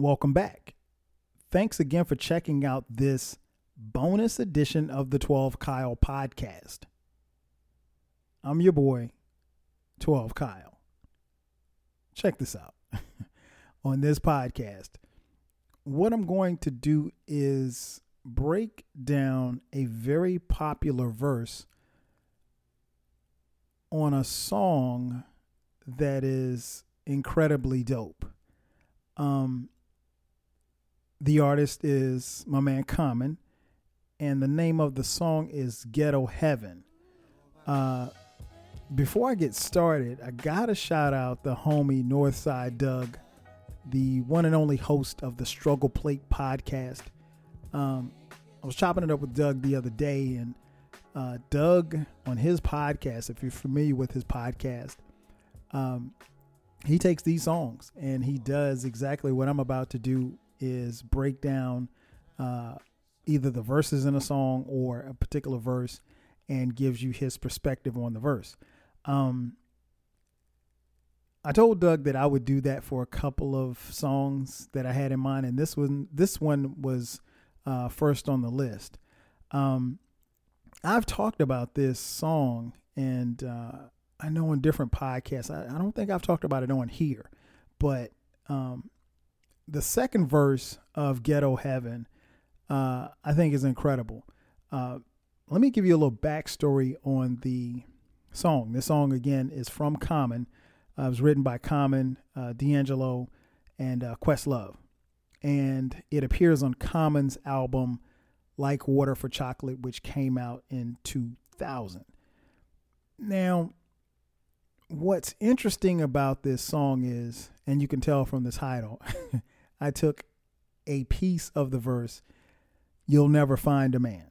welcome back. Thanks again for checking out this bonus edition of the 12 Kyle podcast. I'm your boy, 12 Kyle. Check this out. On this podcast, what I'm going to do is break down a very popular verse on a song that is incredibly dope. Um, the artist is my man Common, and the name of the song is Ghetto Heaven. Uh, before I get started, I gotta shout out the homie Northside Doug, the one and only host of the Struggle Plate podcast. Um, I was chopping it up with Doug the other day, and uh, Doug on his podcast, if you're familiar with his podcast, um, he takes these songs and he does exactly what I'm about to do is break down uh, either the verses in a song or a particular verse and gives you his perspective on the verse. Um, I told Doug that I would do that for a couple of songs that I had in mind, and this one this one was uh, first on the list. Um, I've talked about this song, and uh, I know on different podcasts. I, I, don't think I've talked about it on here, but um, the second verse of Ghetto Heaven, uh, I think, is incredible. Uh, let me give you a little backstory on the song. This song, again, is from Common. Uh, it was written by Common, uh, D'Angelo, and uh, Questlove. And it appears on Common's album, Like Water for Chocolate, which came out in 2000. Now, what's interesting about this song is, and you can tell from the title, I took a piece of the verse, You'll never find a man.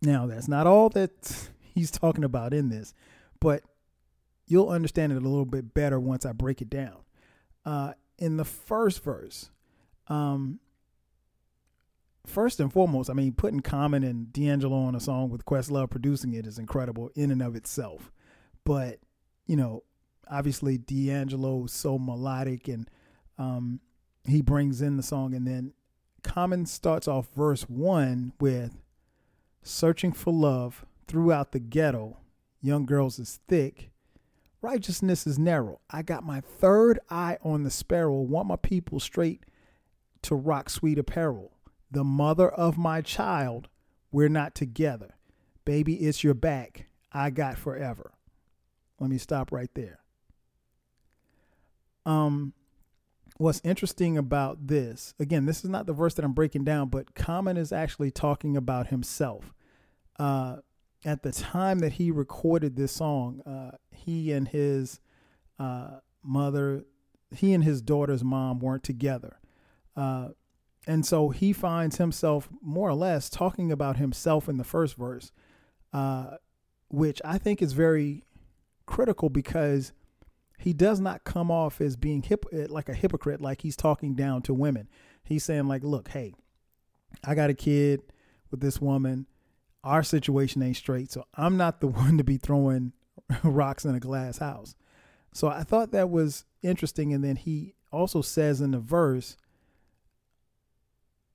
Now, that's not all that he's talking about in this, but you'll understand it a little bit better once I break it down. Uh, in the first verse, um, first and foremost, I mean, putting Common and D'Angelo on a song with Questlove producing it is incredible in and of itself. But, you know, obviously D'Angelo's so melodic and um, he brings in the song and then Common starts off verse one with searching for love throughout the ghetto. Young girls is thick. Righteousness is narrow. I got my third eye on the sparrow. Want my people straight to rock sweet apparel. The mother of my child, we're not together. Baby, it's your back. I got forever. Let me stop right there. Um, what's interesting about this, again, this is not the verse that I'm breaking down, but Common is actually talking about himself. Uh, at the time that he recorded this song, uh, he and his uh, mother, he and his daughter's mom weren't together. Uh, and so he finds himself more or less talking about himself in the first verse, uh, which I think is very critical because he does not come off as being hip eh, like a hypocrite like he's talking down to women. He's saying like look hey i got a kid with this woman. Our situation ain't straight so i'm not the one to be throwing rocks in a glass house. So i thought that was interesting and then he also says in the verse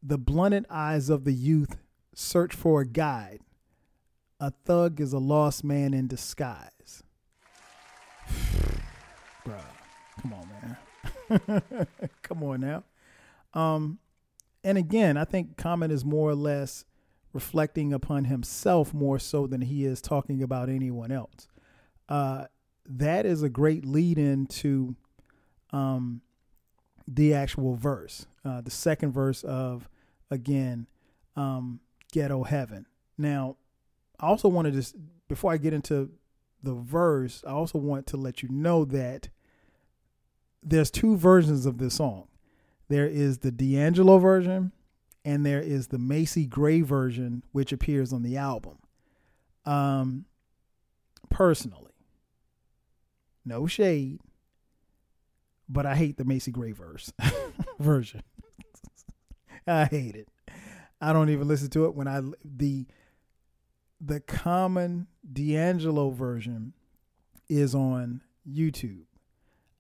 the blunted eyes of the youth search for a guide. A thug is a lost man in disguise Bruh, come on, man. come on now. Um, and again, I think Common is more or less reflecting upon himself more so than he is talking about anyone else. Uh, that is a great lead into um, the actual verse, uh, the second verse of, again, um, Ghetto Heaven. Now, I also want to just, before I get into the verse, I also want to let you know that there's two versions of this song. There is the D'Angelo version, and there is the Macy Gray version, which appears on the album. Um, personally, no shade, but I hate the Macy Gray verse version. I hate it. I don't even listen to it when I the the Common D'Angelo version is on YouTube.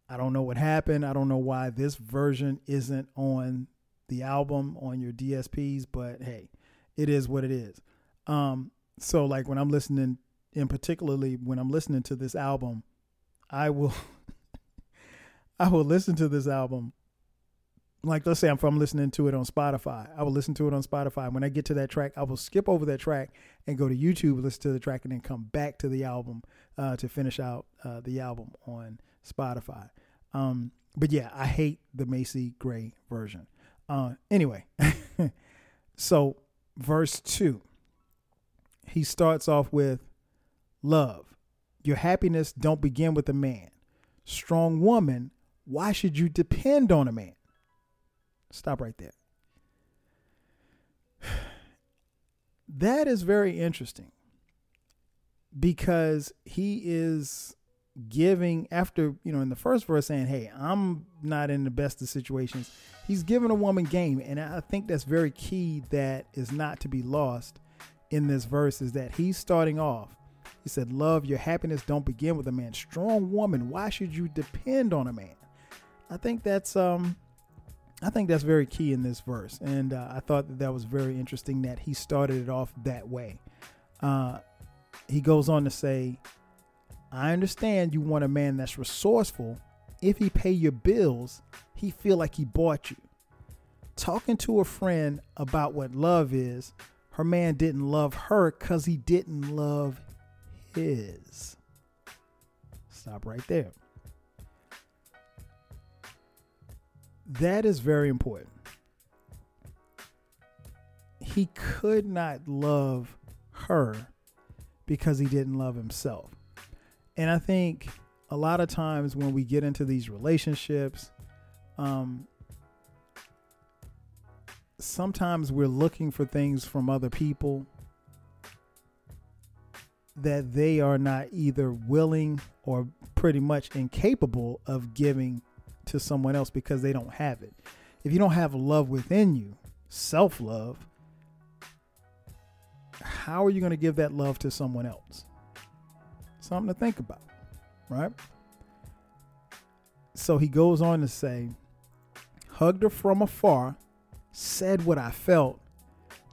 I don't know what happened. I don't know why this version isn't on the album on your DSPs, but hey, it is what it is. Um, so like when I'm listening, in particularly when I'm listening to this album, I will I will listen to this album. Like let's say I'm listening to it on Spotify, I will listen to it on Spotify. When I get to that track, I will skip over that track and go to YouTube, listen to the track, and then come back to the album uh, to finish out uh, the album on Spotify. Um, but yeah, I hate the Macy Gray version. Uh, anyway, so verse two, he starts off with love. Your happiness don't begin with a man. Strong woman, why should you depend on a man? Stop right there. That is very interesting because he is giving after you know in the first verse saying hey i'm not in the best of situations he's giving a woman game. And i think that's very key that is not to be lost in this verse is that he's starting off. He said love your happiness don't begin with a man. Strong woman why should you depend on a man? I think that's um i think that's very key in this verse and uh, i thought that that was very interesting that he started it off that way uh he goes on to say I understand you want a man that's resourceful. If he pay your bills, he feel like he bought you. Talking to a friend about what love is, her man didn't love her cuz he didn't love his. Stop right there. That is very important. He could not love her because he didn't love himself. And I think a lot of times when we get into these relationships, um, sometimes we're looking for things from other people that they are not either willing or pretty much incapable of giving to someone else because they don't have it. If you don't have love within you, self love, how are you going to give that love to someone else? Something to think about, right? So he goes on to say, hugged her from afar, said what I felt.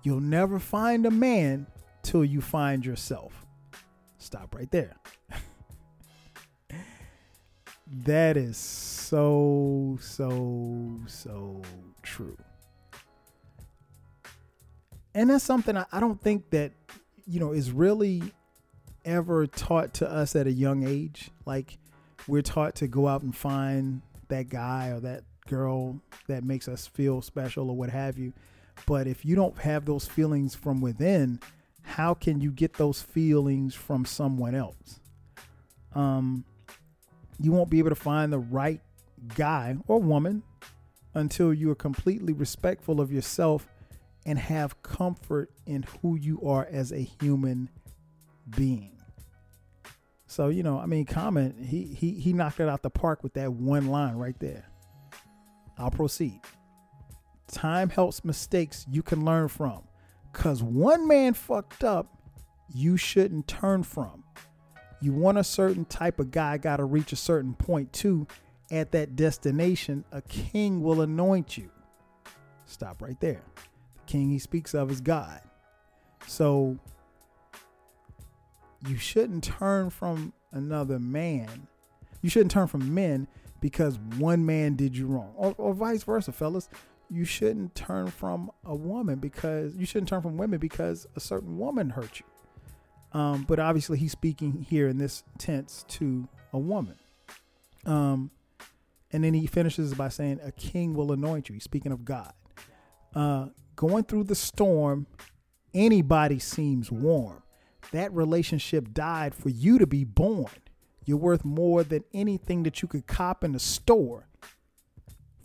You'll never find a man till you find yourself. Stop right there. That is so, so, so true. And that's something I, I don't think that, you know, is really ever taught to us at a young age. Like we're taught to go out and find that guy or that girl that makes us feel special or what have you. But if you don't have those feelings from within, how can you get those feelings from someone else? Um, you won't be able to find the right guy or woman until you are completely respectful of yourself and have comfort in who you are as a human being. So you know, I mean, Common he he he knocked it out the park with that one line right there. I'll proceed. Time helps mistakes you can learn from, cause one man fucked up, you shouldn't turn from. You want a certain type of guy, got to reach a certain point too. At that destination, a king will anoint you. Stop right there. The king he speaks of is God. So you shouldn't turn from another man. You shouldn't turn from men because one man did you wrong, or, or vice versa, fellas. You shouldn't turn from a woman because you shouldn't turn from women because a certain woman hurt you. Um, but obviously, he's speaking here in this tense to a woman. Um, and then he finishes by saying, "A king will anoint you." He's speaking of God. Uh, going through the storm, anybody seems warm that relationship died for you to be born. You're worth more than anything that you could cop in the store.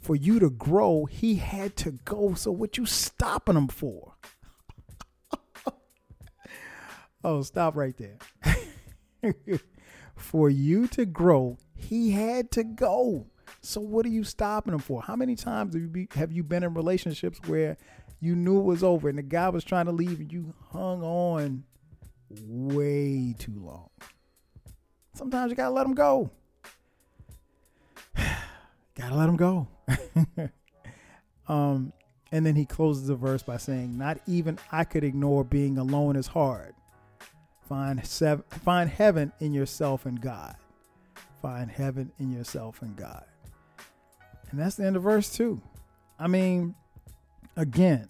For you to grow, he had to go. So what you stopping him for? Oh, stop right there. for you to grow, he had to go. So what are you stopping him for? How many times have you, be, have you been in relationships where you knew it was over and the guy was trying to leave and you hung on way too long. Sometimes you gotta let them go. gotta let him go. um, and then he closes the verse by saying, "Not even I could ignore being alone is hard. Find sev- find heaven in yourself and God. Find heaven in yourself and God." And that's the end of verse two. I mean, again,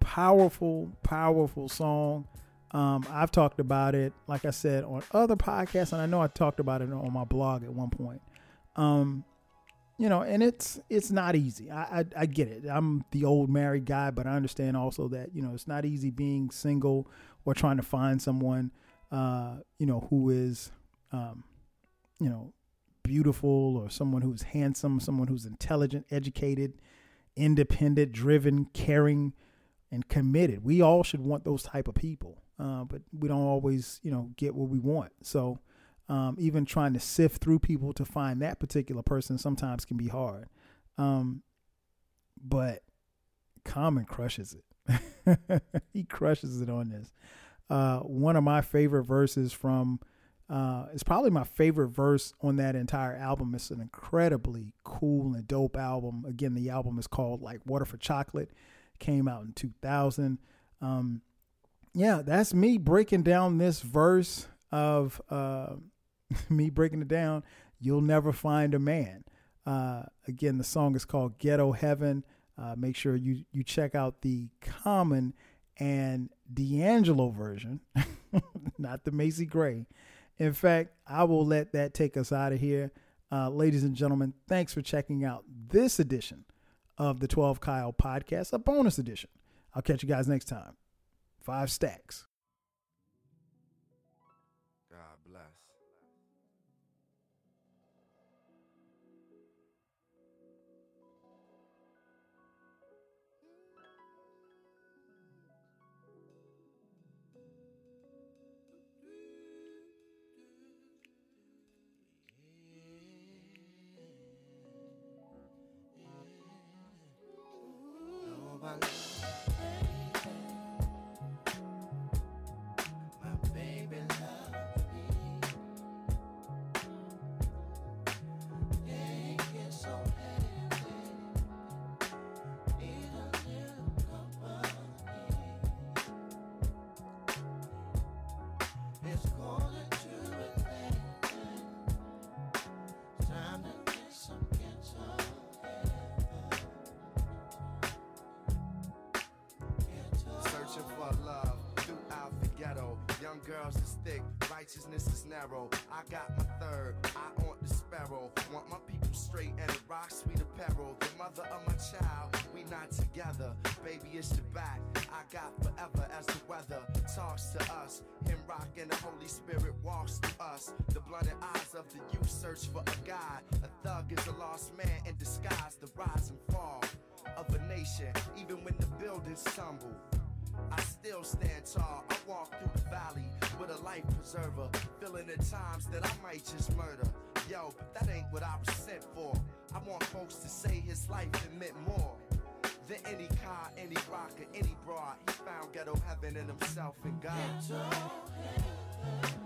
powerful, powerful song. Um, I've talked about it, like I said, on other podcasts, and I know I talked about it on my blog at one point. Um, you know, and it's it's not easy. I, I, I get it. I'm the old married guy, but I understand also that you know it's not easy being single or trying to find someone, uh, you know, who is, um, you know, beautiful or someone who's handsome, someone who's intelligent, educated, independent, driven, caring, and committed. We all should want those type of people, uh, but we don't always, you know, get what we want. So um, even trying to sift through people to find that particular person sometimes can be hard. Um, but Common crushes it. he crushes it on this. Uh, one of my favorite verses from uh, it's probably my favorite verse on that entire album. It's an incredibly cool and dope album. Again, the album is called like Water for Chocolate. Came out in 2000. Um, yeah, that's me breaking down this verse of uh, me breaking it down, you'll never find a man. Uh, again, the song is called Ghetto Heaven. Uh, make sure you you check out the Common and D'Angelo version, not the Macy Gray. In fact, I will let that take us out of here. Uh, ladies and gentlemen, thanks for checking out this edition of the 12 Kyle podcast, a bonus edition. I'll catch you guys next time. Five stacks. Girls is thick, righteousness is narrow. I got my third, I want the sparrow. Want my people straight and a rock sweet apparel. The mother of my child, we not together. Baby, it's your back. I got forever as the weather talks to us. Him rock and the Holy Spirit walks to us. The blinded eyes of the youth search for a God. A thug is a lost man in disguise. The rise and fall of a nation, even when the buildings tumble. I still stand tall. I walk through the valley with a life preserver, feeling the times that I might just murder. Yo, but that ain't what I was sent for. I want folks to say his life it meant more than any car, any rock, or any broad. He found ghetto heaven in himself and God. Ghetto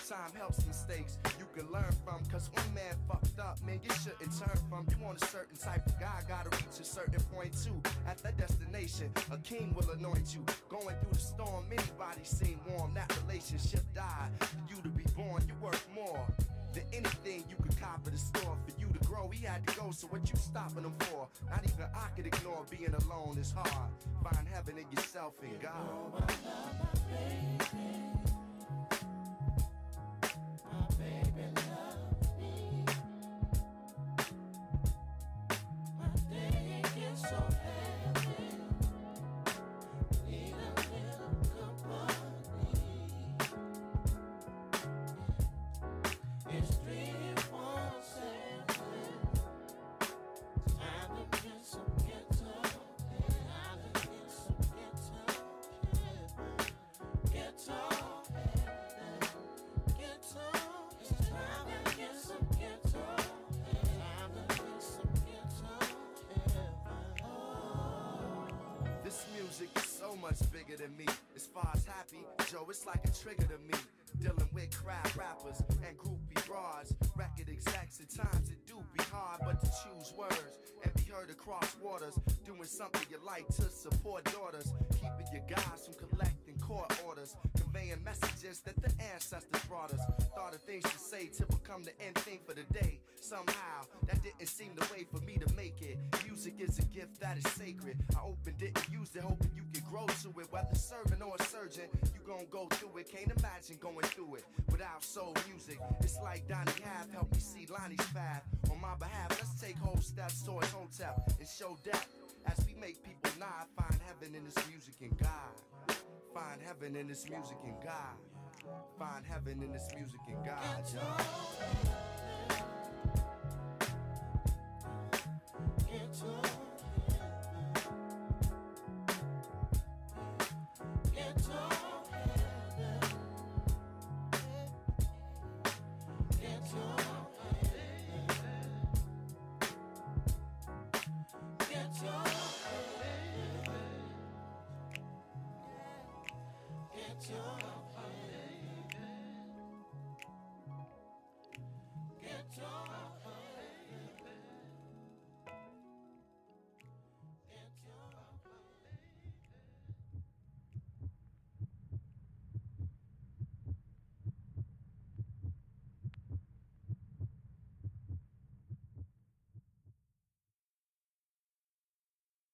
king will anoint you. Going through the storm, anybody seem warm. That relationship died. For you to be born, you worth more than anything you could cop at the store. For you to grow, he had to go. So what you stopping him for? Not even I could ignore being alone is hard. Find heaven in yourself and God. Much bigger than me. As far as happy, Joe, it's like a trigger to me. Dealing with crowd rappers and groupie broads. Record execs, at times it do be hard, but to choose words and be heard across waters. Doing something you like to support daughters. Keeping your guys from collecting court orders. Conveying messages that the ancestors brought us. Thought of things to say to become the end thing for the day. Somehow, that didn't seem the way for me to make it. Music is a gift that is sacred. I opened it and used it, hoping you could grow to it. Whether serving or a surgeon, you gon' go through it. Can't imagine going through it without soul music. It's like Donny Hath helped me see Lonnie's path. On my behalf, let's take whole steps towards Hotep and show depth. As we make people nod, find heaven in this music and God. Find heaven in this music and God. Find heaven in this music and God, y'all. Get your